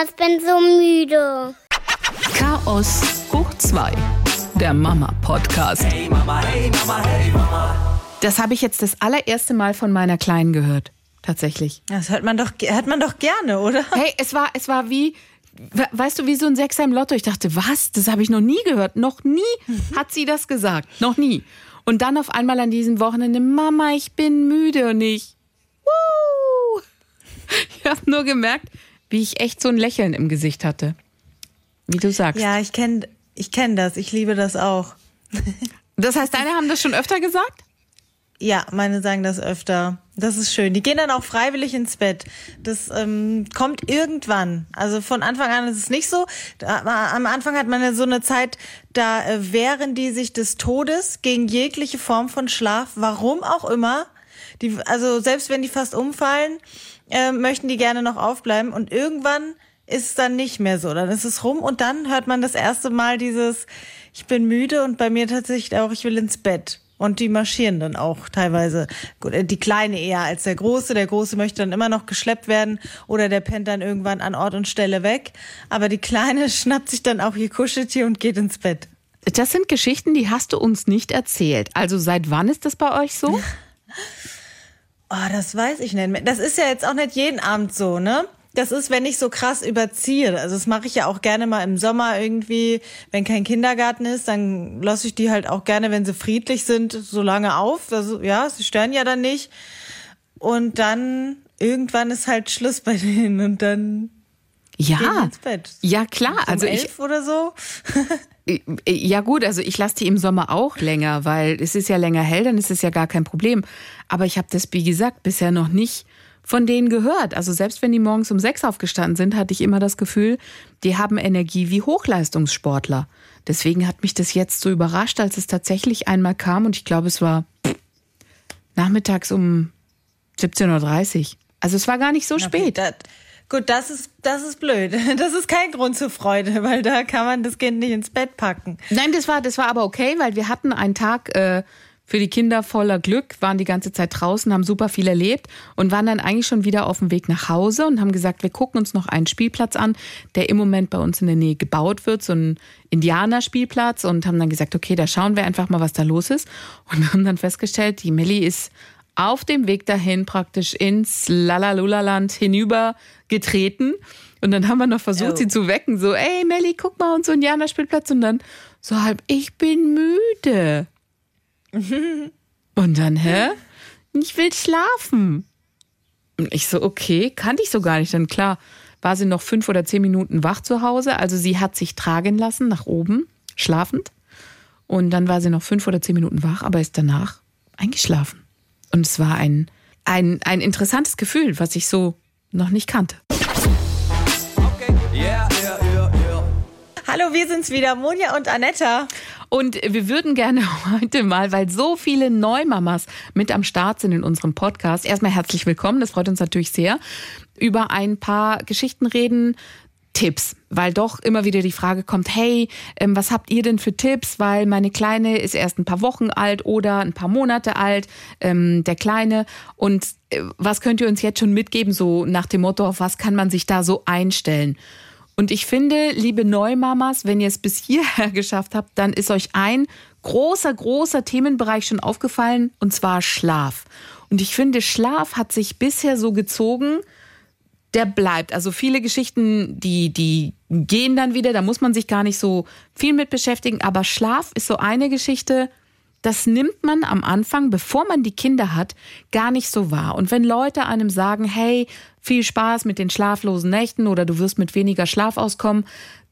Mama, ich bin so müde. Chaos hoch 2. Der Mama-Podcast. Hey Mama, hey Mama, hey Mama. Das habe ich jetzt das allererste Mal von meiner Kleinen gehört. Tatsächlich. Das hört man doch, hört man doch gerne, oder? Hey, es war, es war wie, we- weißt du, wie so ein Sechser im Lotto. Ich dachte, was? Das habe ich noch nie gehört. Noch nie hat sie das gesagt. Noch nie. Und dann auf einmal an diesem Wochenende, Mama, ich bin müde und ich, Woo! Ich habe nur gemerkt, wie ich echt so ein Lächeln im Gesicht hatte. Wie du sagst. Ja, ich kenne ich kenn das. Ich liebe das auch. Das heißt, deine haben das schon öfter gesagt? Ja, meine sagen das öfter. Das ist schön. Die gehen dann auch freiwillig ins Bett. Das ähm, kommt irgendwann. Also von Anfang an ist es nicht so. Da, am Anfang hat man ja so eine Zeit, da äh, wehren die sich des Todes gegen jegliche Form von Schlaf. Warum auch immer. Die, also selbst wenn die fast umfallen, äh, möchten die gerne noch aufbleiben. Und irgendwann ist es dann nicht mehr so. Dann ist es rum und dann hört man das erste Mal dieses, ich bin müde und bei mir tatsächlich auch, ich will ins Bett. Und die marschieren dann auch teilweise. Gut, äh, die Kleine eher als der Große. Der Große möchte dann immer noch geschleppt werden oder der pennt dann irgendwann an Ort und Stelle weg. Aber die Kleine schnappt sich dann auch ihr Kuscheltier und geht ins Bett. Das sind Geschichten, die hast du uns nicht erzählt. Also seit wann ist das bei euch so? Oh, das weiß ich nicht mehr. Das ist ja jetzt auch nicht jeden Abend so, ne? Das ist, wenn ich so krass überziehe. Also das mache ich ja auch gerne mal im Sommer irgendwie, wenn kein Kindergarten ist, dann lasse ich die halt auch gerne, wenn sie friedlich sind, so lange auf. Also, ja, sie stören ja dann nicht. Und dann irgendwann ist halt Schluss bei denen und dann Ja. ins Bett. Ja, klar. Um Also ich, elf oder so. ja gut, also ich lasse die im Sommer auch länger, weil es ist ja länger hell, dann ist es ja gar kein Problem. Aber ich habe das, wie gesagt, bisher noch nicht von denen gehört. Also selbst wenn die morgens um sechs aufgestanden sind, hatte ich immer das Gefühl, die haben Energie wie Hochleistungssportler. Deswegen hat mich das jetzt so überrascht, als es tatsächlich einmal kam und ich glaube, es war nachmittags um 17.30 Uhr. Also es war gar nicht so spät. Das, gut, das ist, das ist blöd. Das ist kein Grund zur Freude, weil da kann man das Kind nicht ins Bett packen. Nein, das war, das war aber okay, weil wir hatten einen Tag äh, für die Kinder voller Glück, waren die ganze Zeit draußen, haben super viel erlebt und waren dann eigentlich schon wieder auf dem Weg nach Hause und haben gesagt, wir gucken uns noch einen Spielplatz an, der im Moment bei uns in der Nähe gebaut wird, so ein Indianerspielplatz und haben dann gesagt, okay, da schauen wir einfach mal, was da los ist und haben dann festgestellt, die Melli ist auf dem Weg dahin praktisch ins Lalalulaland hinüber getreten. Und dann haben wir noch versucht, Oh. sie zu wecken. So, ey, Melli, guck mal, und so ein Jana-Spielplatz. Und dann so halb, ich bin müde. Und dann, hä? Ich will schlafen. Und ich so, okay, kannte ich so gar nicht. Dann klar, war sie noch fünf oder zehn Minuten wach zu Hause. Also sie hat sich tragen lassen nach oben, schlafend. Und dann war sie noch fünf oder zehn Minuten wach, aber ist danach eingeschlafen. Und es war ein, ein, ein interessantes Gefühl, was ich so noch nicht kannte. Okay. Yeah, yeah, yeah. Hallo, wir sind's wieder, Monja und Anetta. Und wir würden gerne heute mal, weil so viele Neumamas mit am Start sind in unserem Podcast, erstmal herzlich willkommen, das freut uns natürlich sehr, über ein paar Geschichten reden, Tipps, weil doch immer wieder die Frage kommt, hey, ähm, was habt ihr denn für Tipps? Weil meine Kleine ist erst ein paar Wochen alt oder ein paar Monate alt, ähm, der Kleine. Und äh, was könnt ihr uns jetzt schon mitgeben, so nach dem Motto, auf was kann man sich da so einstellen? Und ich finde, liebe Neumamas, wenn ihr es bis hierher geschafft habt, dann ist euch ein großer, großer Themenbereich schon aufgefallen, und zwar Schlaf. Und ich finde, Schlaf hat sich bisher so gezogen, der bleibt. Also viele Geschichten, die, die gehen dann wieder, da muss man sich gar nicht so viel mit beschäftigen. Aber Schlaf ist so eine Geschichte, das nimmt man am Anfang, bevor man die Kinder hat, gar nicht so wahr. Und wenn Leute einem sagen, hey, viel Spaß mit den schlaflosen Nächten oder du wirst mit weniger Schlaf auskommen,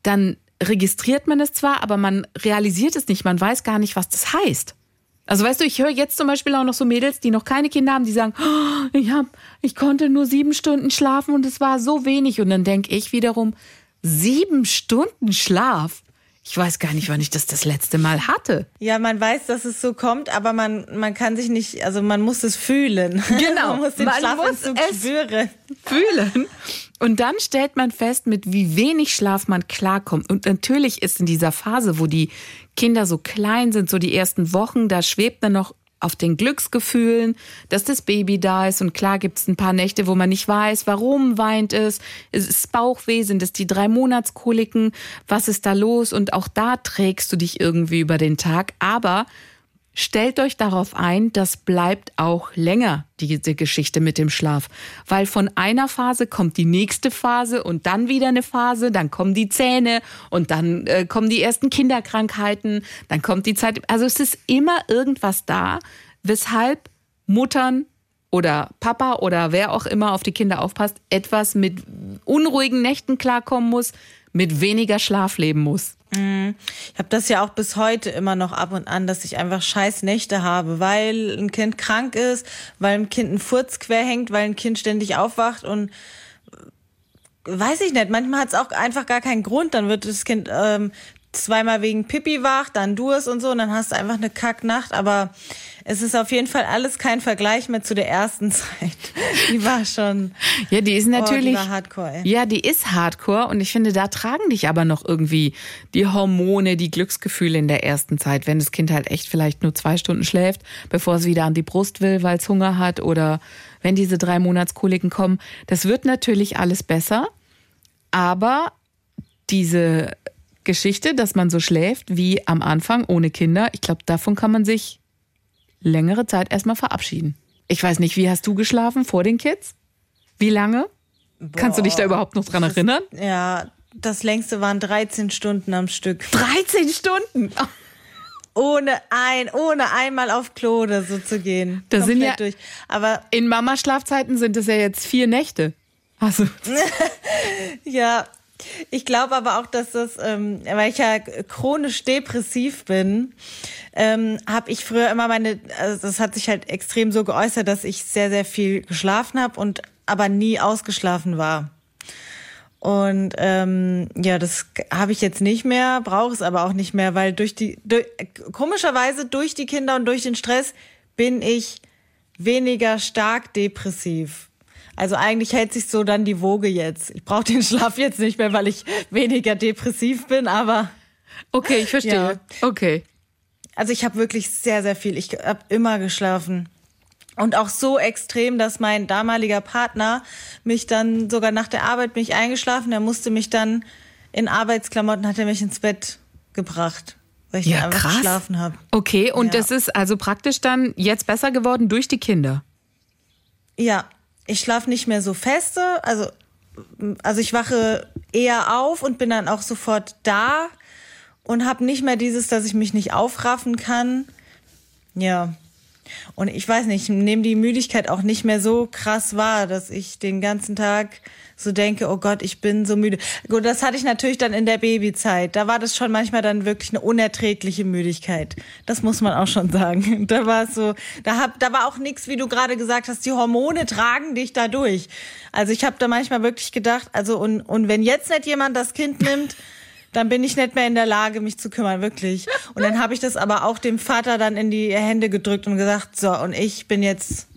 dann registriert man es zwar, aber man realisiert es nicht. Man weiß gar nicht, was das heißt. Also weißt du, ich höre jetzt zum Beispiel auch noch so Mädels, die noch keine Kinder haben, die sagen, oh, ich hab, ich konnte nur sieben Stunden schlafen und es war so wenig. Und dann denke ich wiederum, sieben Stunden Schlaf? Ich weiß gar nicht, wann ich das das letzte Mal hatte. Ja, man weiß, dass es so kommt, aber man, man kann sich nicht, also man muss es fühlen. Genau, man muss den man Schlafentzug muss es spüren. Fühlen. Und dann stellt man fest, mit wie wenig Schlaf man klarkommt. Und natürlich ist in dieser Phase, wo die Kinder so klein sind, so die ersten Wochen, da schwebt dann noch auf den Glücksgefühlen, dass das Baby da ist. Und klar gibt es ein paar Nächte, wo man nicht weiß, warum weint es. Es ist Bauchweh, sind es die drei Monatskoliken, was ist da los? Und auch da trägst du dich irgendwie über den Tag. Aber Stellt euch darauf ein, das bleibt auch länger, diese Geschichte mit dem Schlaf. Weil von einer Phase kommt die nächste Phase und dann wieder eine Phase, dann kommen die Zähne und dann äh, kommen die ersten Kinderkrankheiten, dann kommt die Zeit. Also es ist immer irgendwas da, weshalb Muttern oder Papa oder wer auch immer auf die Kinder aufpasst, etwas mit unruhigen Nächten klarkommen muss, mit weniger Schlaf leben muss. Ich habe das ja auch bis heute immer noch ab und an, dass ich einfach scheiß Nächte habe, weil ein Kind krank ist, weil ein Kind ein Furz quer hängt, weil ein Kind ständig aufwacht und weiß ich nicht, manchmal hat es auch einfach gar keinen Grund, dann wird das Kind ähm, zweimal wegen Pipi wach, dann Durst und so und dann hast du einfach eine Kacknacht, aber es ist auf jeden Fall alles kein Vergleich mehr zu der ersten Zeit. Die war schon. Ja, die ist natürlich. Oh, die war hardcore. Ey. Ja, die ist hardcore und ich finde, da tragen dich aber noch irgendwie die Hormone, die Glücksgefühle in der ersten Zeit, wenn das Kind halt echt vielleicht nur zwei Stunden schläft, bevor es wieder an die Brust will, weil es Hunger hat oder wenn diese drei Monatskoliken kommen. Das wird natürlich alles besser, aber diese Geschichte, dass man so schläft wie am Anfang ohne Kinder, ich glaube, davon kann man sich längere Zeit erstmal verabschieden. Ich weiß nicht, wie hast du geschlafen vor den Kids? Wie lange? Boah, Kannst du dich da überhaupt noch dran erinnern? Ja, das längste waren 13 Stunden am Stück. 13 Stunden? Ohne ein, ohne einmal auf Klo oder so zu gehen. Das sind ja, durch. Aber in Mama-Schlafzeiten sind es ja jetzt vier Nächte. Also. ja, ich glaube aber auch, dass das, ähm, weil ich ja chronisch depressiv bin, ähm, habe ich früher immer meine, also das hat sich halt extrem so geäußert, dass ich sehr, sehr viel geschlafen habe und aber nie ausgeschlafen war. Und ähm, ja, das habe ich jetzt nicht mehr, brauche es aber auch nicht mehr, weil durch die durch, komischerweise durch die Kinder und durch den Stress bin ich weniger stark depressiv. Also eigentlich hält sich so dann die Woge jetzt. Ich brauche den Schlaf jetzt nicht mehr, weil ich weniger depressiv bin, aber. Okay, ich verstehe. Ja. Okay. Also ich habe wirklich sehr, sehr viel. Ich habe immer geschlafen. Und auch so extrem, dass mein damaliger Partner mich dann sogar nach der Arbeit mich eingeschlafen. Er musste mich dann in Arbeitsklamotten hat er mich ins Bett gebracht, weil ich ja, einfach krass. geschlafen habe. Okay, und ja. das ist also praktisch dann jetzt besser geworden durch die Kinder. Ja, ich schlafe nicht mehr so feste, also also ich wache eher auf und bin dann auch sofort da und habe nicht mehr dieses, dass ich mich nicht aufraffen kann. Ja. Und ich weiß nicht, ich nehme die Müdigkeit auch nicht mehr so krass wahr, dass ich den ganzen Tag so denke, oh Gott, ich bin so müde. Gut, das hatte ich natürlich dann in der Babyzeit. Da war das schon manchmal dann wirklich eine unerträgliche Müdigkeit. Das muss man auch schon sagen. Da war es so, da hab, da war auch nichts, wie du gerade gesagt hast, die Hormone tragen dich da durch. Also ich habe da manchmal wirklich gedacht, also und, und wenn jetzt nicht jemand das Kind nimmt, dann bin ich nicht mehr in der Lage, mich zu kümmern, wirklich. Und dann habe ich das aber auch dem Vater dann in die Hände gedrückt und gesagt, so, und ich bin jetzt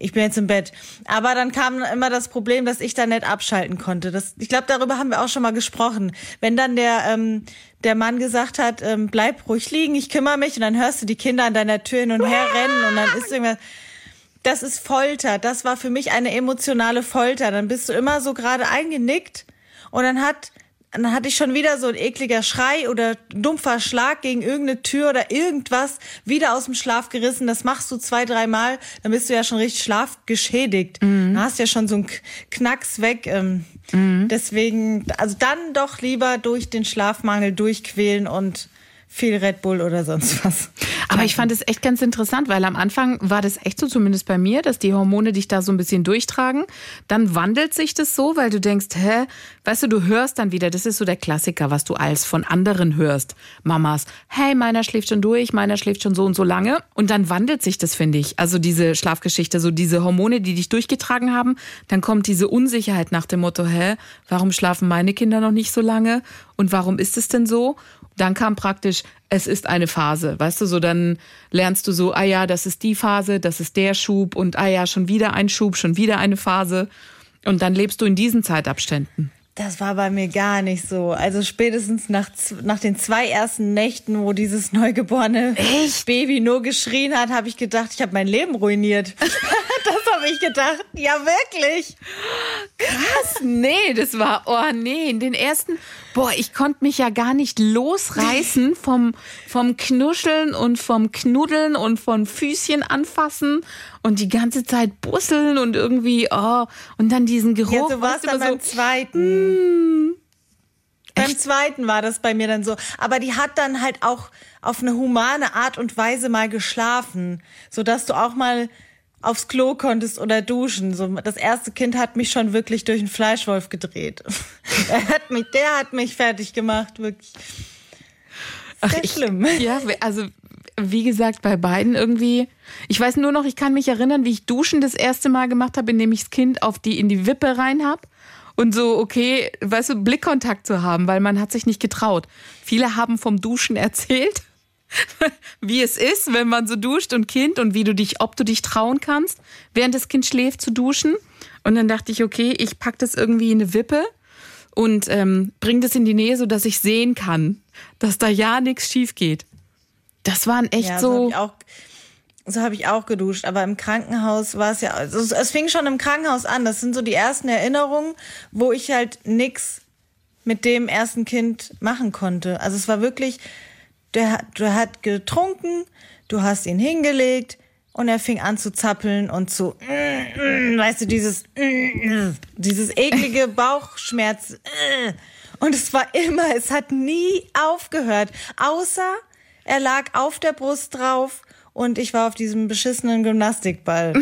ich bin jetzt im Bett. Aber dann kam immer das Problem, dass ich da nicht abschalten konnte. Das, ich glaube, darüber haben wir auch schon mal gesprochen. Wenn dann der, ähm, der Mann gesagt hat, ähm, bleib ruhig liegen, ich kümmere mich, und dann hörst du die Kinder an deiner Tür hin und her rennen und dann ist irgendwas. Das ist Folter. Das war für mich eine emotionale Folter. Dann bist du immer so gerade eingenickt und dann hat dann hatte ich schon wieder so ein ekliger Schrei oder dumpfer Schlag gegen irgendeine Tür oder irgendwas wieder aus dem Schlaf gerissen. Das machst du zwei, dreimal, dann bist du ja schon richtig schlafgeschädigt. Mhm. Dann hast ja schon so einen Knacks weg. Ähm, mhm. Deswegen, also dann doch lieber durch den Schlafmangel durchquälen und viel Red Bull oder sonst was. Aber ich fand es echt ganz interessant, weil am Anfang war das echt so, zumindest bei mir, dass die Hormone dich da so ein bisschen durchtragen. Dann wandelt sich das so, weil du denkst, hä, weißt du, du hörst dann wieder, das ist so der Klassiker, was du als von anderen hörst. Mamas, hey, meiner schläft schon durch, meiner schläft schon so und so lange. Und dann wandelt sich das, finde ich. Also diese Schlafgeschichte, so diese Hormone, die dich durchgetragen haben. Dann kommt diese Unsicherheit nach dem Motto, hä, warum schlafen meine Kinder noch nicht so lange? Und warum ist es denn so? dann kam praktisch, es ist eine Phase. Weißt du, so dann lernst du so, ah ja, das ist die Phase, das ist der Schub und ah ja, schon wieder ein Schub, schon wieder eine Phase. Und dann lebst du in diesen Zeitabständen. Das war bei mir gar nicht so. Also spätestens nach, nach den zwei ersten Nächten, wo dieses neugeborene Baby nur geschrien hat, habe ich gedacht, ich habe mein Leben ruiniert. habe ich gedacht. Ja, wirklich. Was? Nee, das war, oh nee, in den ersten, boah, ich konnte mich ja gar nicht losreißen vom, vom Knuscheln und vom Knuddeln und von Füßchen anfassen und die ganze Zeit busseln und irgendwie, oh, und dann diesen Geruch. Ja, so war es dann beim zweiten. Beim zweiten war das bei mir dann so. Aber die hat dann halt auch auf eine humane Art und Weise mal geschlafen, sodass du auch mal aufs Klo konntest oder duschen. So, das erste Kind hat mich schon wirklich durch einen Fleischwolf gedreht. er hat mich, der hat mich fertig gemacht, wirklich. Ach, Sehr ich, schlimm. Ja, also wie gesagt, bei beiden irgendwie. Ich weiß nur noch, ich kann mich erinnern, wie ich Duschen das erste Mal gemacht habe, indem ich das Kind auf die in die Wippe rein hab und so okay, weißt du, Blickkontakt zu haben, weil man hat sich nicht getraut. Viele haben vom Duschen erzählt, wie es ist, wenn man so duscht und Kind und wie du dich, ob du dich trauen kannst, während das Kind schläft zu duschen. Und dann dachte ich, okay, ich pack das irgendwie in eine Wippe und ähm, bring das in die Nähe, so dass ich sehen kann, dass da ja nichts schief geht. Das waren echt Ja, so, so. habe ich auch. So habe ich auch geduscht, aber im Krankenhaus war es ja, also es- es fing schon im Krankenhaus an. Das sind so die ersten Erinnerungen, wo ich halt nix mit dem ersten Kind machen konnte. Also es war wirklich, der, der hat getrunken, du hast ihn hingelegt und er fing an zu zappeln und zu, weißt du, dieses, dieses eklige Bauchschmerz. Und es war immer, es hat nie aufgehört, außer er lag auf der Brust drauf und ich war auf diesem beschissenen Gymnastikball.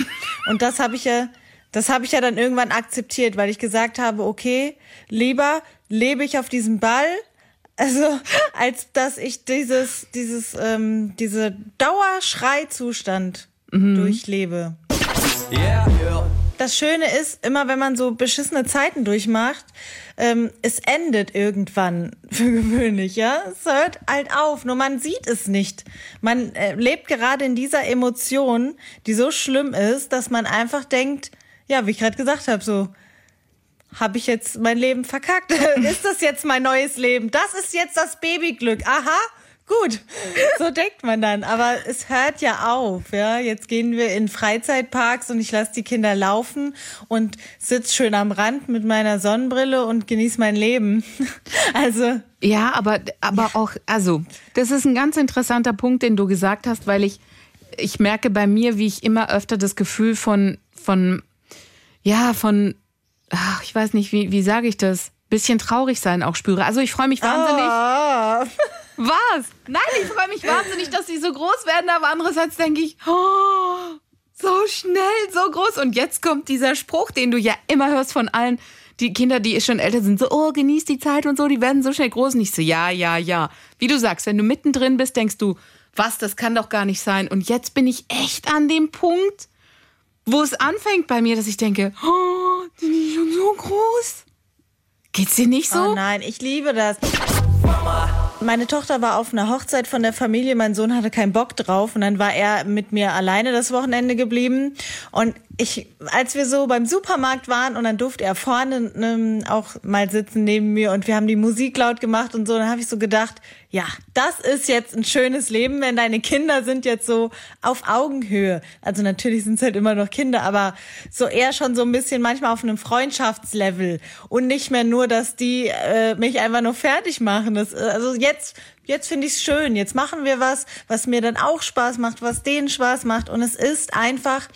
Und das habe ich ja, das habe ich ja dann irgendwann akzeptiert, weil ich gesagt habe, okay, lieber lebe ich auf diesem Ball, also als dass ich dieses, dieses, ähm, diese Dauerschreizustand durchlebe. Yeah, yeah. Das Schöne ist, immer wenn man so beschissene Zeiten durchmacht, ähm, es endet irgendwann für gewöhnlich, ja. Es hört halt auf, nur man sieht es nicht. Man äh, lebt gerade in dieser Emotion, die so schlimm ist, dass man einfach denkt, ja, wie ich gerade gesagt habe, so, habe ich jetzt mein Leben verkackt? ist das jetzt mein neues Leben? Das ist jetzt das Babyglück. Aha. Gut, so denkt man dann. Aber es hört ja auf. Ja, jetzt gehen wir in Freizeitparks und ich lasse die Kinder laufen und sitz schön am Rand mit meiner Sonnenbrille und genieße mein Leben. Also Ja, aber, aber auch, also, das ist ein ganz interessanter Punkt, den du gesagt hast, weil ich, ich merke bei mir, wie ich immer öfter das Gefühl von, von, ja, von, ach, ich weiß nicht, wie, wie sage ich das? Bisschen traurig sein auch spüre. Also ich freue mich wahnsinnig. ah, Was? Nein, ich freue mich wahnsinnig, dass sie so groß werden, aber andererseits denke ich, oh, so schnell, so groß. Und jetzt kommt dieser Spruch, den du ja immer hörst von allen, die Kinder, die schon älter sind, so, oh, genieß die Zeit und so, die werden so schnell groß. Und ich so, ja, ja, ja. Wie du sagst, wenn du mittendrin bist, denkst du, was, das kann doch gar nicht sein. Und jetzt bin ich echt an dem Punkt, wo es anfängt bei mir, dass ich denke, oh, die sind schon so groß. Geht's dir nicht so? oh nein, ich liebe das. Meine Tochter war auf einer Hochzeit von der Familie. Mein Sohn hatte keinen Bock drauf und dann war er mit mir alleine das Wochenende geblieben. Und ich, als wir so beim Supermarkt waren und dann durfte er vorne ähm, auch mal sitzen neben mir und wir haben die Musik laut gemacht und so, dann habe ich so gedacht, ja, das ist jetzt ein schönes Leben, wenn deine Kinder sind jetzt so auf Augenhöhe. Also natürlich sind es halt immer noch Kinder, aber so eher schon so ein bisschen manchmal auf einem Freundschaftslevel und nicht mehr nur, dass die äh, mich einfach nur fertig machen. Das, äh, also jetzt, jetzt finde ich es schön. Jetzt machen wir was, was mir dann auch Spaß macht, was denen Spaß macht und es ist einfach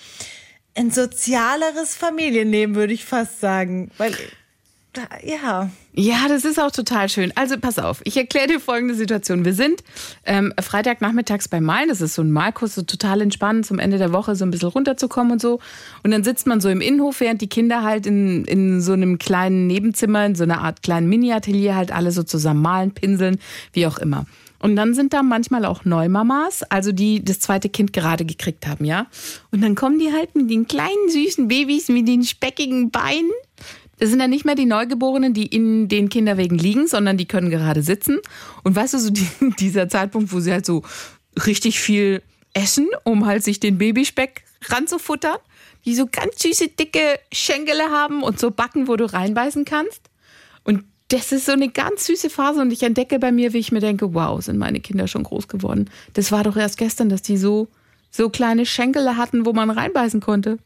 ein sozialeres Familienleben, würde ich fast sagen, weil ja. Ja, das ist auch total schön. Also pass auf, ich erkläre dir folgende Situation. Wir sind ähm, Freitagnachmittags beim Malen, das ist so ein Malkurs, so total entspannend, zum Ende der Woche so ein bisschen runterzukommen und so. Und dann sitzt man so im Innenhof, während die Kinder halt in, in so einem kleinen Nebenzimmer, in so einer Art kleinen Mini-Atelier halt alle so zusammen malen, pinseln, wie auch immer. Und dann sind da manchmal auch Neumamas, also die das zweite Kind gerade gekriegt haben, ja. Und dann kommen die halt mit den kleinen süßen Babys mit den speckigen Beinen das sind dann nicht mehr die Neugeborenen, die in den Kinderwegen liegen, sondern die können gerade sitzen. Und weißt du, so die, dieser Zeitpunkt, wo sie halt so richtig viel essen, um halt sich den Babyspeck ranzufuttern, die so ganz süße, dicke Schenkele haben und so Backen, wo du reinbeißen kannst. Das ist so eine ganz süße Phase und ich entdecke bei mir, wie ich mir denke, wow, sind meine Kinder schon groß geworden. Das war doch erst gestern, dass die so, so kleine Schenkel hatten, wo man reinbeißen konnte.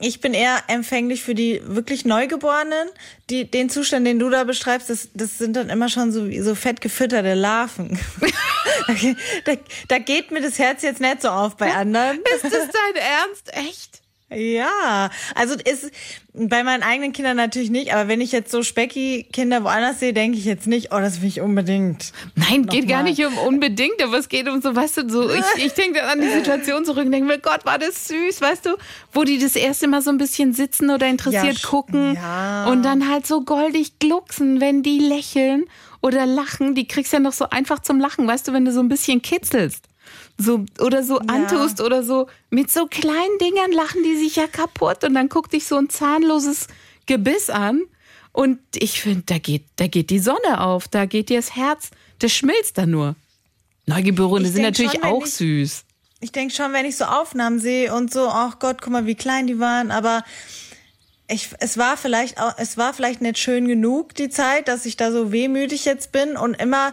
Ich bin eher empfänglich für die wirklich Neugeborenen. Die, den Zustand, den du da beschreibst, das, das sind dann immer schon so, so fett gefütterte Larven. da, da geht mir das Herz jetzt nicht so auf bei anderen. Ist das dein Ernst? Echt? Ja, also ist bei meinen eigenen Kindern natürlich nicht, aber wenn ich jetzt so Specki-Kinder woanders sehe, denke ich jetzt nicht, oh, das will ich unbedingt. Nein, geht gar nicht um unbedingt, aber es geht um so, weißt du, so, ich, ich denke dann an die Situation zurück und denke mir, Gott, war das süß, weißt du, wo die das erste Mal so ein bisschen sitzen oder interessiert Ja, gucken ja. und dann halt so goldig glucksen, wenn die lächeln oder lachen, die kriegst ja noch so einfach zum Lachen, weißt du, wenn du so ein bisschen kitzelst. So, oder so antust oder so. Mit so kleinen Dingern lachen die sich ja kaputt und dann guckt dich so ein zahnloses Gebiss an. Und ich finde, da geht, da geht die Sonne auf, da geht dir das Herz, das schmilzt dann nur. Neugeborene sind natürlich schon, auch ich- süß. Ich denke schon, wenn ich so Aufnahmen sehe und so, ach Gott, guck mal, wie klein die waren, aber ich, es war vielleicht auch, es war vielleicht nicht schön genug, die Zeit, dass ich da so wehmütig jetzt bin und immer,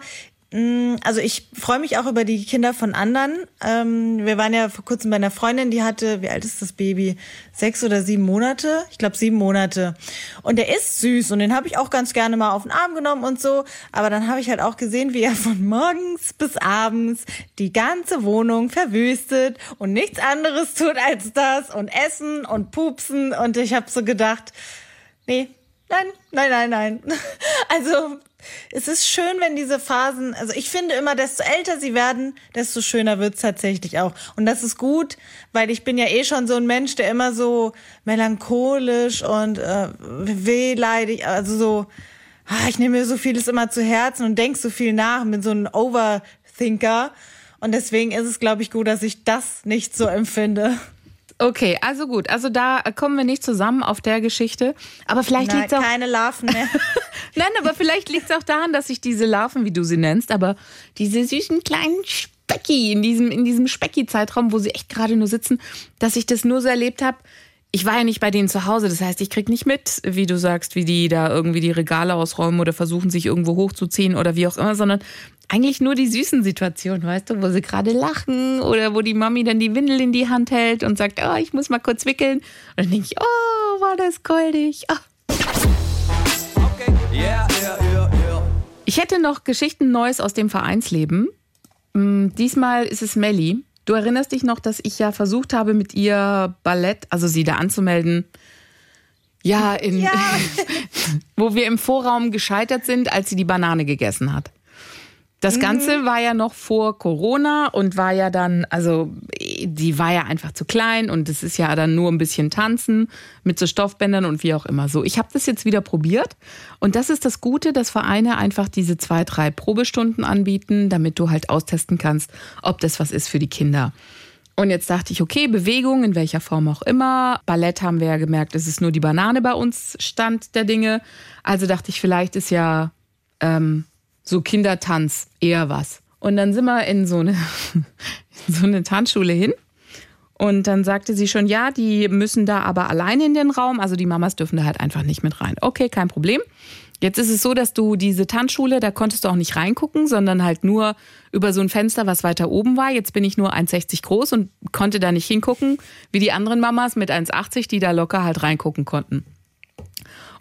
also ich freue mich auch über die Kinder von anderen. Ähm, wir waren ja vor kurzem bei einer Freundin, die hatte, wie alt ist das Baby? Sechs oder sieben Monate? Ich glaube sieben Monate. Und der ist süß und den habe ich auch ganz gerne mal auf den Arm genommen und so. Aber dann habe ich halt auch gesehen, wie er von morgens bis abends die ganze Wohnung verwüstet und nichts anderes tut als das und essen und pupsen. Und ich habe so gedacht, nee, nein, nein, nein, nein. Also es ist schön, wenn diese Phasen, also ich finde immer, desto älter sie werden, desto schöner wird's tatsächlich auch. Und das ist gut, weil ich bin ja eh schon so ein Mensch, der immer so melancholisch und äh, wehleidig, also so, ah, ich nehme mir so vieles immer zu Herzen und denk so viel nach und bin so ein Overthinker. Und deswegen ist es, glaube ich, gut, dass ich das nicht so empfinde. Okay, also gut. Also da kommen wir nicht zusammen auf der Geschichte. Aber vielleicht liegt es auch. keine Larven mehr. Nein, aber vielleicht liegt es auch daran, dass ich diese Larven, wie du sie nennst, aber diese süßen kleinen Specki in diesem, in diesem Specki-Zeitraum, wo sie echt gerade nur sitzen, dass ich das nur so erlebt habe. Ich war ja nicht bei denen zu Hause, das heißt, ich krieg nicht mit, wie du sagst, wie die da irgendwie die Regale ausräumen oder versuchen, sich irgendwo hochzuziehen oder wie auch immer, sondern eigentlich nur die süßen Situationen, weißt du, wo sie gerade lachen oder wo die Mami dann die Windel in die Hand hält und sagt, oh, ich muss mal kurz wickeln. Und dann denke ich, oh, war das goldig. Oh. Okay, yeah, yeah, yeah, yeah. Ich hätte noch Geschichten Neues aus dem Vereinsleben. Mm, Diesmal ist es Melli. Du erinnerst dich noch, dass ich ja versucht habe, mit ihr Ballett, also sie da anzumelden. Ja, in, Ja. wo wir im Vorraum gescheitert sind, als sie die Banane gegessen hat. Das Ganze war ja noch vor Corona und war ja dann, also die war ja einfach zu klein und es ist ja dann nur ein bisschen tanzen mit so Stoffbändern und wie auch immer so. Ich habe das jetzt wieder probiert und das ist das Gute, dass Vereine einfach diese zwei, drei Probestunden anbieten, damit du halt austesten kannst, ob das was ist für die Kinder. Und jetzt dachte ich, okay, Bewegung in welcher Form auch immer. Ballett haben wir ja gemerkt, es ist nur die Banane bei uns Stand der Dinge. Also dachte ich, vielleicht ist ja ähm, so Kindertanz eher was. Und dann sind wir in so eine, in so eine Tanzschule hin. Und dann sagte sie schon, ja, die müssen da aber alleine in den Raum. Also die Mamas dürfen da halt einfach nicht mit rein. Okay, kein Problem. Jetzt ist es so, dass du diese Tanzschule, da konntest du auch nicht reingucken, sondern halt nur über so ein Fenster, was weiter oben war. Jetzt bin ich nur 1,60 groß und konnte da nicht hingucken, wie die anderen Mamas mit 1,80, die da locker halt reingucken konnten.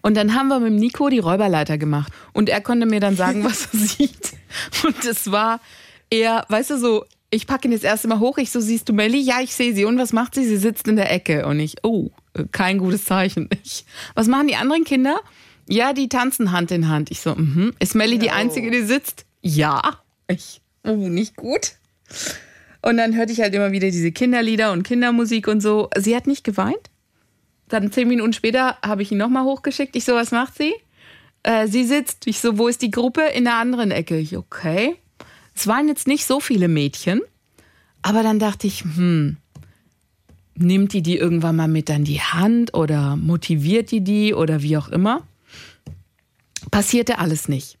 Und dann haben wir mit Nico die Räuberleiter gemacht. Und er konnte mir dann sagen, was er sieht. Und es war eher, weißt du, so, ich packe ihn das erste Mal hoch. Ich so, siehst du Melli? Ja, ich sehe sie. Und was macht sie? Sie sitzt in der Ecke. Und ich, oh, kein gutes Zeichen. Ich, was machen die anderen Kinder? Ja, die tanzen Hand in Hand. Ich so, mhm. Ist Melli die Einzige, die sitzt? Ja. Ich, oh, nicht gut. Und dann hörte ich halt immer wieder diese Kinderlieder und Kindermusik und so. Sie hat nicht geweint. Dann zehn Minuten später habe ich ihn nochmal hochgeschickt. Ich so, was macht sie? Äh, sie sitzt. Ich so, wo ist die Gruppe? In der anderen Ecke. Ich, okay. Es waren jetzt nicht so viele Mädchen. Aber dann dachte ich, hm, nimmt die die irgendwann mal mit an die Hand oder motiviert die die oder wie auch immer? Passierte alles nicht.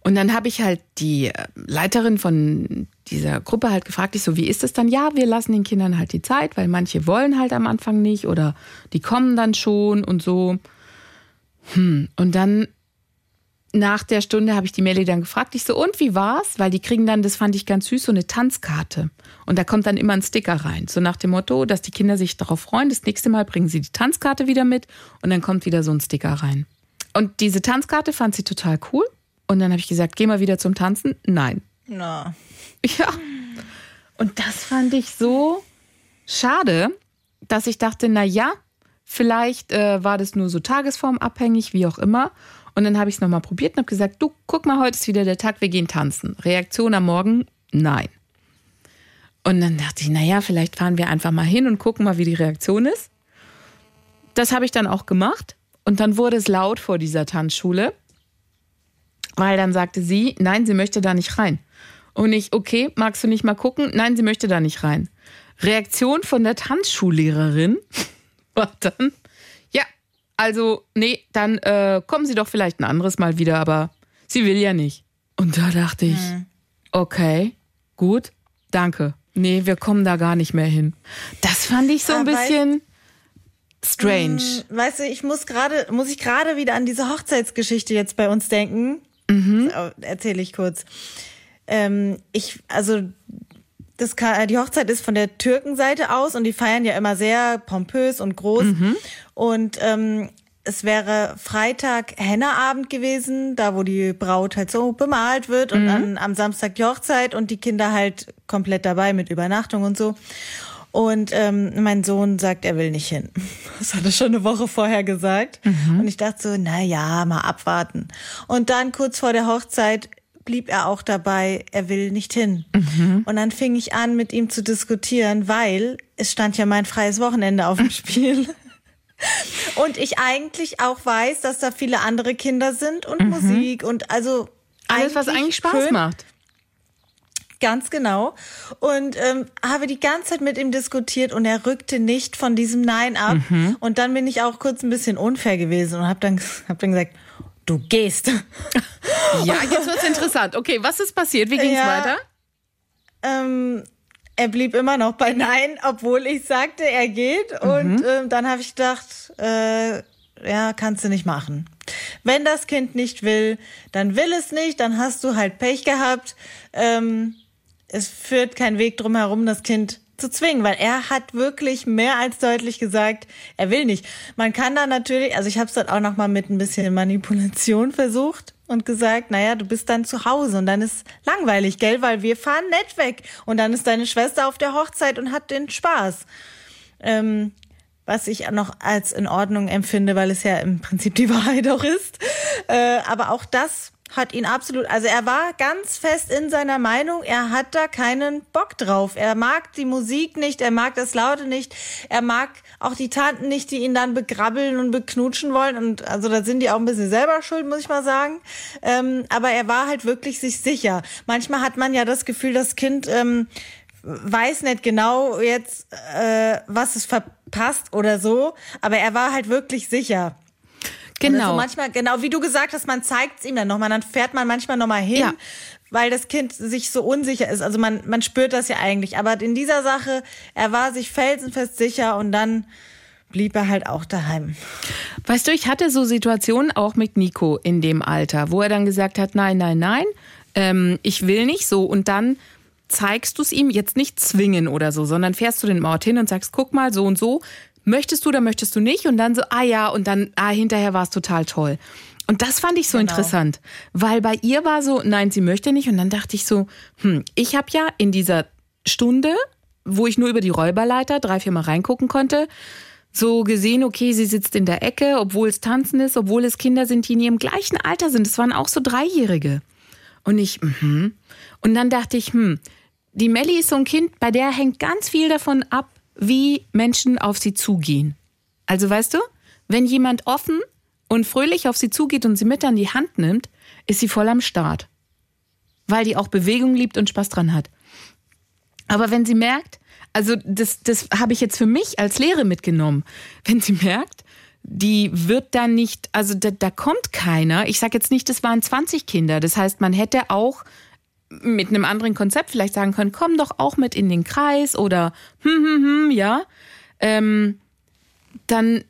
Und dann habe ich halt die äh, Leiterin von dieser Gruppe halt gefragt, ich so, wie ist es dann? Ja, wir lassen den Kindern halt die Zeit, weil manche wollen halt am Anfang nicht oder die kommen dann schon und so. Hm. Und dann nach der Stunde habe ich die Melli dann gefragt. Ich so, und wie war's? Weil die kriegen dann, das fand ich ganz süß, so eine Tanzkarte. Und da kommt dann immer ein Sticker rein. So nach dem Motto, dass die Kinder sich darauf freuen. Das nächste Mal bringen sie die Tanzkarte wieder mit und dann kommt wieder so ein Sticker rein. Und diese Tanzkarte fand sie total cool. Und dann habe ich gesagt, geh mal wieder zum Tanzen. Nein. Na. Ja. Und das fand ich so schade, dass ich dachte, na ja, vielleicht äh, war das nur so tagesformabhängig, wie auch immer. Und dann habe ich es nochmal probiert und habe gesagt, du, guck mal, heute ist wieder der Tag, wir gehen tanzen. Reaktion am Morgen, nein. Und dann dachte ich, naja, vielleicht fahren wir einfach mal hin und gucken mal, wie die Reaktion ist. Das habe ich dann auch gemacht. Und dann wurde es laut vor dieser Tanzschule, weil dann sagte sie, nein, sie möchte da nicht rein. Und ich, okay, magst du nicht mal gucken? Nein, sie möchte da nicht rein. Reaktion von der Tanzschullehrerin war dann, ja, also, nee, dann äh, kommen Sie doch vielleicht ein anderes Mal wieder, aber sie will ja nicht. Und da dachte ich, okay, gut, danke. Nee, wir kommen da gar nicht mehr hin. Das fand ich so ein Ah, weil- bisschen strange. Hm, Weißt du, ich muss gerade, muss ich gerade wieder an diese Hochzeitsgeschichte jetzt bei uns denken. Erzähle ich kurz. Ähm, ich, also, das kann, die Hochzeit ist von der Türkenseite aus und die feiern ja immer sehr pompös und groß. Und ähm, es wäre Freitag Hennerabend gewesen, da wo die Braut halt so bemalt wird und dann am Samstag die Hochzeit und die Kinder halt komplett dabei mit Übernachtung und so. Und ähm, mein Sohn sagt, er will nicht hin. Das hat er schon eine Woche vorher gesagt. Und ich dachte so, na ja, mal abwarten. Und dann kurz vor der Hochzeit blieb er auch dabei, er will nicht hin. Und dann fing ich an, mit ihm zu diskutieren, weil es stand ja mein freies Wochenende auf dem Spiel. Und ich eigentlich auch weiß, dass da viele andere Kinder sind und Musik und also Alles, was eigentlich Spaß schön, macht. Ganz genau. Und ähm, habe die ganze Zeit mit ihm diskutiert und er rückte nicht von diesem Nein ab. Mhm. Und dann bin ich auch kurz ein bisschen unfair gewesen und habe dann, hab dann gesagt, du gehst. Ja, jetzt wird's interessant. Okay, was ist passiert? Wie ging's Ja. weiter? ähm, er blieb immer noch bei Nein, obwohl ich sagte, er geht. Und ähm, dann habe ich gedacht, äh, ja, kannst du nicht machen. Wenn das Kind nicht will, dann will es nicht, dann hast du halt Pech gehabt. Ähm, es führt kein Weg drum herum, das Kind zu zwingen, weil er hat wirklich mehr als deutlich gesagt, er will nicht. Man kann da natürlich, also ich habe es dann auch noch mal mit ein bisschen Manipulation versucht und gesagt, naja, du bist dann zu Hause und dann ist langweilig, gell, weil wir fahren nett weg und dann ist deine Schwester auf der Hochzeit und hat den Spaß. Ähm, was ich noch als in Ordnung empfinde, weil es ja im Prinzip die Wahrheit auch ist. Äh, aber auch das hat ihn absolut, also er war ganz fest in seiner Meinung, er hat da keinen Bock drauf. Er mag die Musik nicht, er mag das Laute nicht, er mag auch die Tanten nicht, die ihn dann begrabbeln und beknutschen wollen. Und also da sind die auch ein bisschen selber schuld, muss ich mal sagen. Ähm, aber er war halt wirklich sich sicher. Manchmal hat man ja das Gefühl, das Kind ähm, weiß nicht genau jetzt, äh, was es verpasst oder so, aber er war halt wirklich sicher. Genau. So manchmal, genau wie du gesagt hast, man zeigt es ihm dann nochmal, dann fährt man manchmal nochmal hin, Ja. weil das Kind sich so unsicher ist. Also man, man spürt das ja eigentlich. Aber in dieser Sache, er war sich felsenfest sicher und dann blieb er halt auch daheim. Weißt du, ich hatte so Situationen auch mit Nico in dem Alter, wo er dann gesagt hat, nein, nein, nein, ähm, ich will nicht so. Und dann zeigst du es ihm jetzt nicht zwingen oder so, sondern fährst du den Ort hin und sagst, guck mal, so und so, möchtest du oder möchtest du nicht? Und dann so, ah ja, und dann, ah, hinterher war es total toll. Und das fand ich so Genau. interessant, weil bei ihr war so, nein, sie möchte nicht. Und dann dachte ich so, hm, ich habe ja in dieser Stunde, wo ich nur über die Räuberleiter drei, vier Mal reingucken konnte, so gesehen, okay, sie sitzt in der Ecke, obwohl es Tanzen ist, obwohl es Kinder sind, die in ihrem gleichen Alter sind. Es waren auch so Dreijährige. Und ich, mhm. Und dann dachte ich, hm, die Melli ist so ein Kind, bei der hängt ganz viel davon ab, wie Menschen auf sie zugehen. Also weißt du, wenn jemand offen und fröhlich auf sie zugeht und sie mit an die Hand nimmt, ist sie voll am Start. Weil die auch Bewegung liebt und Spaß dran hat. Aber wenn sie merkt, also das, das habe ich jetzt für mich als Lehre mitgenommen, wenn sie merkt, die wird dann nicht, also da, da kommt keiner. Ich sage jetzt nicht, das waren 20 Kinder. Das heißt, man hätte auch mit einem anderen Konzept vielleicht sagen können, komm doch auch mit in den Kreis oder hm, hm, hm, ja. Ähm, dann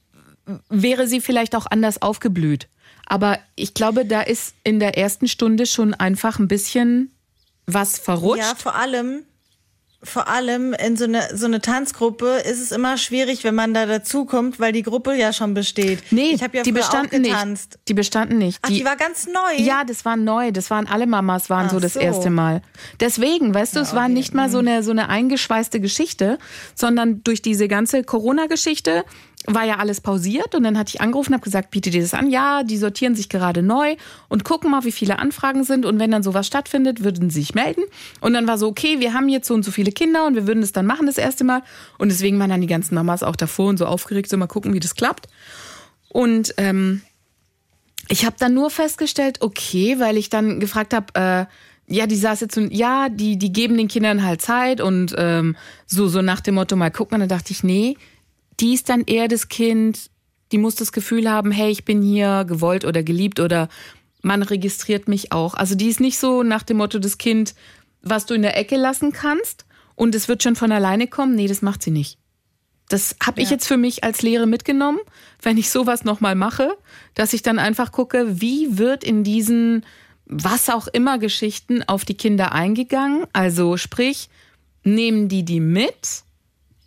wäre sie vielleicht auch anders aufgeblüht. Aber ich glaube, da ist in der ersten Stunde schon einfach ein bisschen was verrutscht. Ja, vor allem, vor allem in so eine, so eine Tanzgruppe ist es immer schwierig, wenn man da dazukommt, weil die Gruppe ja schon besteht. Nee, ich habe ja die bestanden getanzt. nicht. Die bestanden nicht. Ach, die, war ganz neu. Ja, das war neu. Das waren alle Mamas, waren Ach so das so. erste Mal. Deswegen, weißt du, es war okay. nicht mal so eine, so eine eingeschweißte Geschichte, sondern durch diese ganze Corona-Geschichte war ja alles pausiert und dann hatte ich angerufen und habe gesagt, biete dir das an. Ja, die sortieren sich gerade neu und gucken mal, wie viele Anfragen sind und wenn dann sowas stattfindet, würden sie sich melden. Und dann war so, okay, wir haben jetzt so und so viele Kinder und wir würden es dann machen das erste Mal. Und deswegen waren dann die ganzen Mamas auch davor und so aufgeregt, so mal gucken, wie das klappt. Und ähm, ich habe dann nur festgestellt, okay, weil ich dann gefragt habe, äh, ja, die saß jetzt und ja, die, die geben den Kindern halt Zeit und ähm, so, so nach dem Motto, mal gucken. Und dann dachte ich, nee, die ist dann eher das Kind, die muss das Gefühl haben, hey, ich bin hier gewollt oder geliebt oder man registriert mich auch. Also die ist nicht so nach dem Motto das Kind, was du in der Ecke lassen kannst und es wird schon von alleine kommen. Nee, das macht sie nicht. Das habe ich jetzt für mich als Lehre mitgenommen, wenn ich sowas nochmal mache, dass ich dann einfach gucke, wie wird in diesen was auch immer Geschichten auf die Kinder eingegangen. Also sprich, nehmen die die mit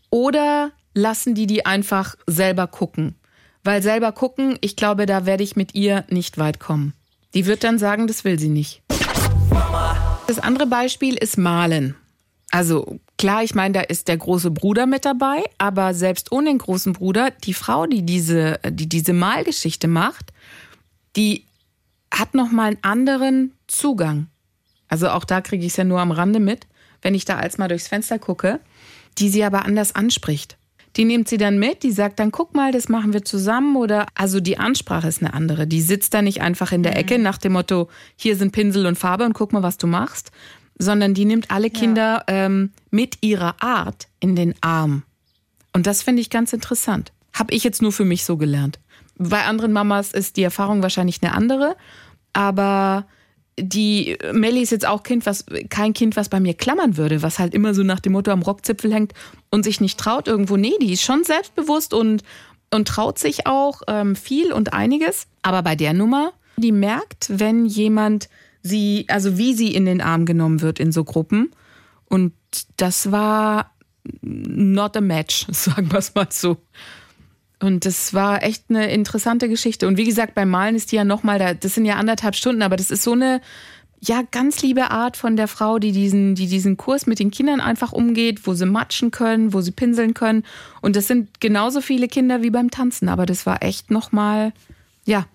oder lassen die die einfach selber gucken? Weil selber gucken, ich glaube, da werde ich mit ihr nicht weit kommen. Die wird dann sagen, das will sie nicht. Das andere Beispiel ist Malen. Also klar, ich meine, da ist der große Bruder mit dabei, aber selbst ohne den großen Bruder, die Frau, die diese, die diese Malgeschichte macht, die hat noch mal einen anderen Zugang. Also auch da kriege ich es ja nur am Rande mit, wenn ich da als mal durchs Fenster gucke, die sie aber anders anspricht. Die nimmt sie dann mit, die sagt dann, guck mal, das machen wir zusammen oder, also die Ansprache ist eine andere. Die sitzt da nicht einfach in der Ecke nach dem Motto, hier sind Pinsel und Farbe und guck mal, was du machst, sondern die nimmt alle Kinder ähm, mit ihrer Art in den Arm. Und das finde ich ganz interessant. Habe ich jetzt nur für mich so gelernt. Bei anderen Mamas ist die Erfahrung wahrscheinlich eine andere, aber die Melli ist jetzt auch Kind, was kein Kind, was bei mir klammern würde, was halt immer so nach dem Motto am Rockzipfel hängt und sich nicht traut irgendwo. Nee, die ist schon selbstbewusst und und traut sich auch ähm, viel und einiges. Aber bei der Nummer, die merkt, wenn jemand sie, also wie sie in den Arm genommen wird in so Gruppen. Und das war not a match, sagen wir es mal so. Und das war echt eine interessante Geschichte. Und wie gesagt, beim Malen ist die ja nochmal da, das sind ja anderthalb Stunden, aber das ist so eine, ja, ganz liebe Art von der Frau, die diesen, die diesen Kurs mit den Kindern einfach umgeht, wo sie matschen können, wo sie pinseln können. Und das sind genauso viele Kinder wie beim Tanzen, aber das war echt nochmal, ja,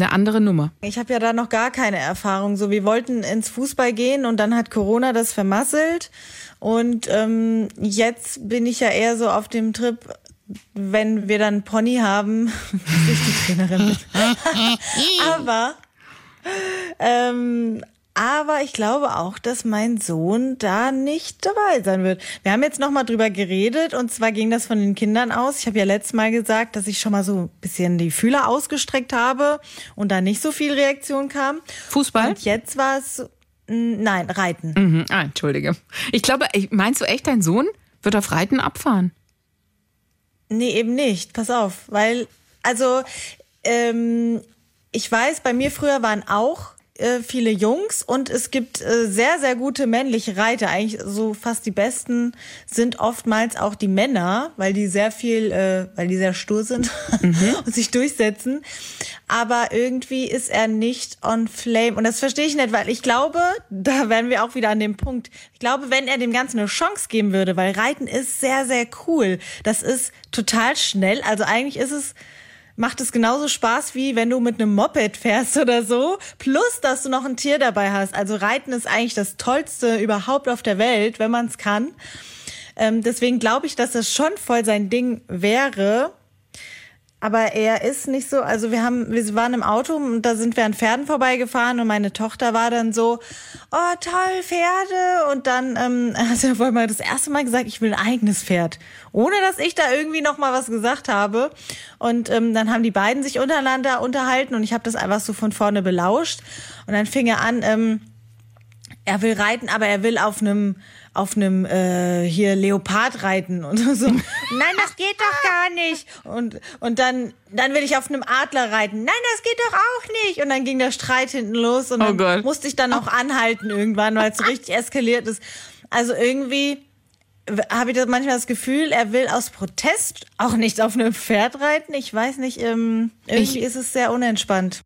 eine andere Nummer. Ich habe ja da noch gar keine Erfahrung. So, wir wollten ins Fußball gehen und dann hat Corona das vermasselt. Und ähm, jetzt bin ich ja eher so auf dem Trip, wenn wir dann Pony haben, dass ich die Trainerin bin. aber ähm, aber ich glaube auch, dass mein Sohn da nicht dabei sein wird. Wir haben jetzt noch mal drüber geredet und zwar ging das von den Kindern aus. Ich habe ja letztes Mal gesagt, dass ich schon mal so ein bisschen die Fühler ausgestreckt habe und da nicht so viel Reaktion kam. Fußball? Und jetzt war es nein, Reiten. Mhm. Ah, entschuldige. Ich glaube, meinst du echt, dein Sohn wird auf Reiten abfahren? Nee, eben nicht. Pass auf, weil, also, ähm, ich weiß, bei mir früher waren auch äh, viele Jungs und es gibt äh, sehr, sehr gute männliche Reiter. Eigentlich so fast die besten sind oftmals auch die Männer, weil die sehr viel, äh, weil die sehr stur sind und sich durchsetzen. Aber irgendwie ist er nicht on flame. Und das verstehe ich nicht, weil ich glaube, da wären wir auch wieder an dem Punkt. Ich glaube, wenn er dem Ganzen eine Chance geben würde, weil Reiten ist sehr, sehr cool. Das ist total schnell. Also eigentlich ist es, macht es genauso Spaß wie wenn du mit einem Moped fährst oder so. Plus, dass du noch ein Tier dabei hast. Also Reiten ist eigentlich das Tollste überhaupt auf der Welt, wenn man es kann. Ähm, deswegen glaube ich, dass das schon voll sein Ding wäre. Aber er ist nicht so, also wir haben, wir waren im Auto und da sind wir an Pferden vorbeigefahren und meine Tochter war dann so, oh toll, Pferde. Und dann ähm, hat er wohl mal das erste Mal gesagt, ich will ein eigenes Pferd. Ohne dass ich da irgendwie noch mal was gesagt habe. Und ähm, dann haben die beiden sich untereinander unterhalten und ich habe das einfach so von vorne belauscht. Und dann fing er an, ähm, er will reiten, aber er will auf einem auf einem äh, hier Leopard reiten und so. Nein, das geht doch gar nicht. Und und dann dann will ich auf einem Adler reiten. Nein, das geht doch auch nicht. Und dann ging der Streit hinten los und Oh dann Gott. musste ich dann auch anhalten irgendwann, weil es so richtig eskaliert ist. Also irgendwie habe ich das manchmal das Gefühl, er will aus Protest auch nicht auf einem Pferd reiten. Ich weiß nicht, ähm, irgendwie Ich- ist es sehr unentspannt.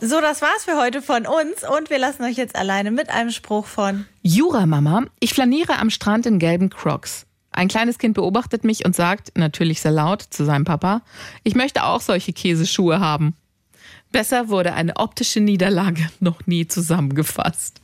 So, das war's für heute von uns und wir lassen euch jetzt alleine mit einem Spruch von Jura-Mama, ich flaniere am Strand in gelben Crocs. Ein kleines Kind beobachtet mich und sagt, natürlich sehr laut, zu seinem Papa, ich möchte auch solche Käseschuhe haben. Besser wurde eine optische Niederlage noch nie zusammengefasst.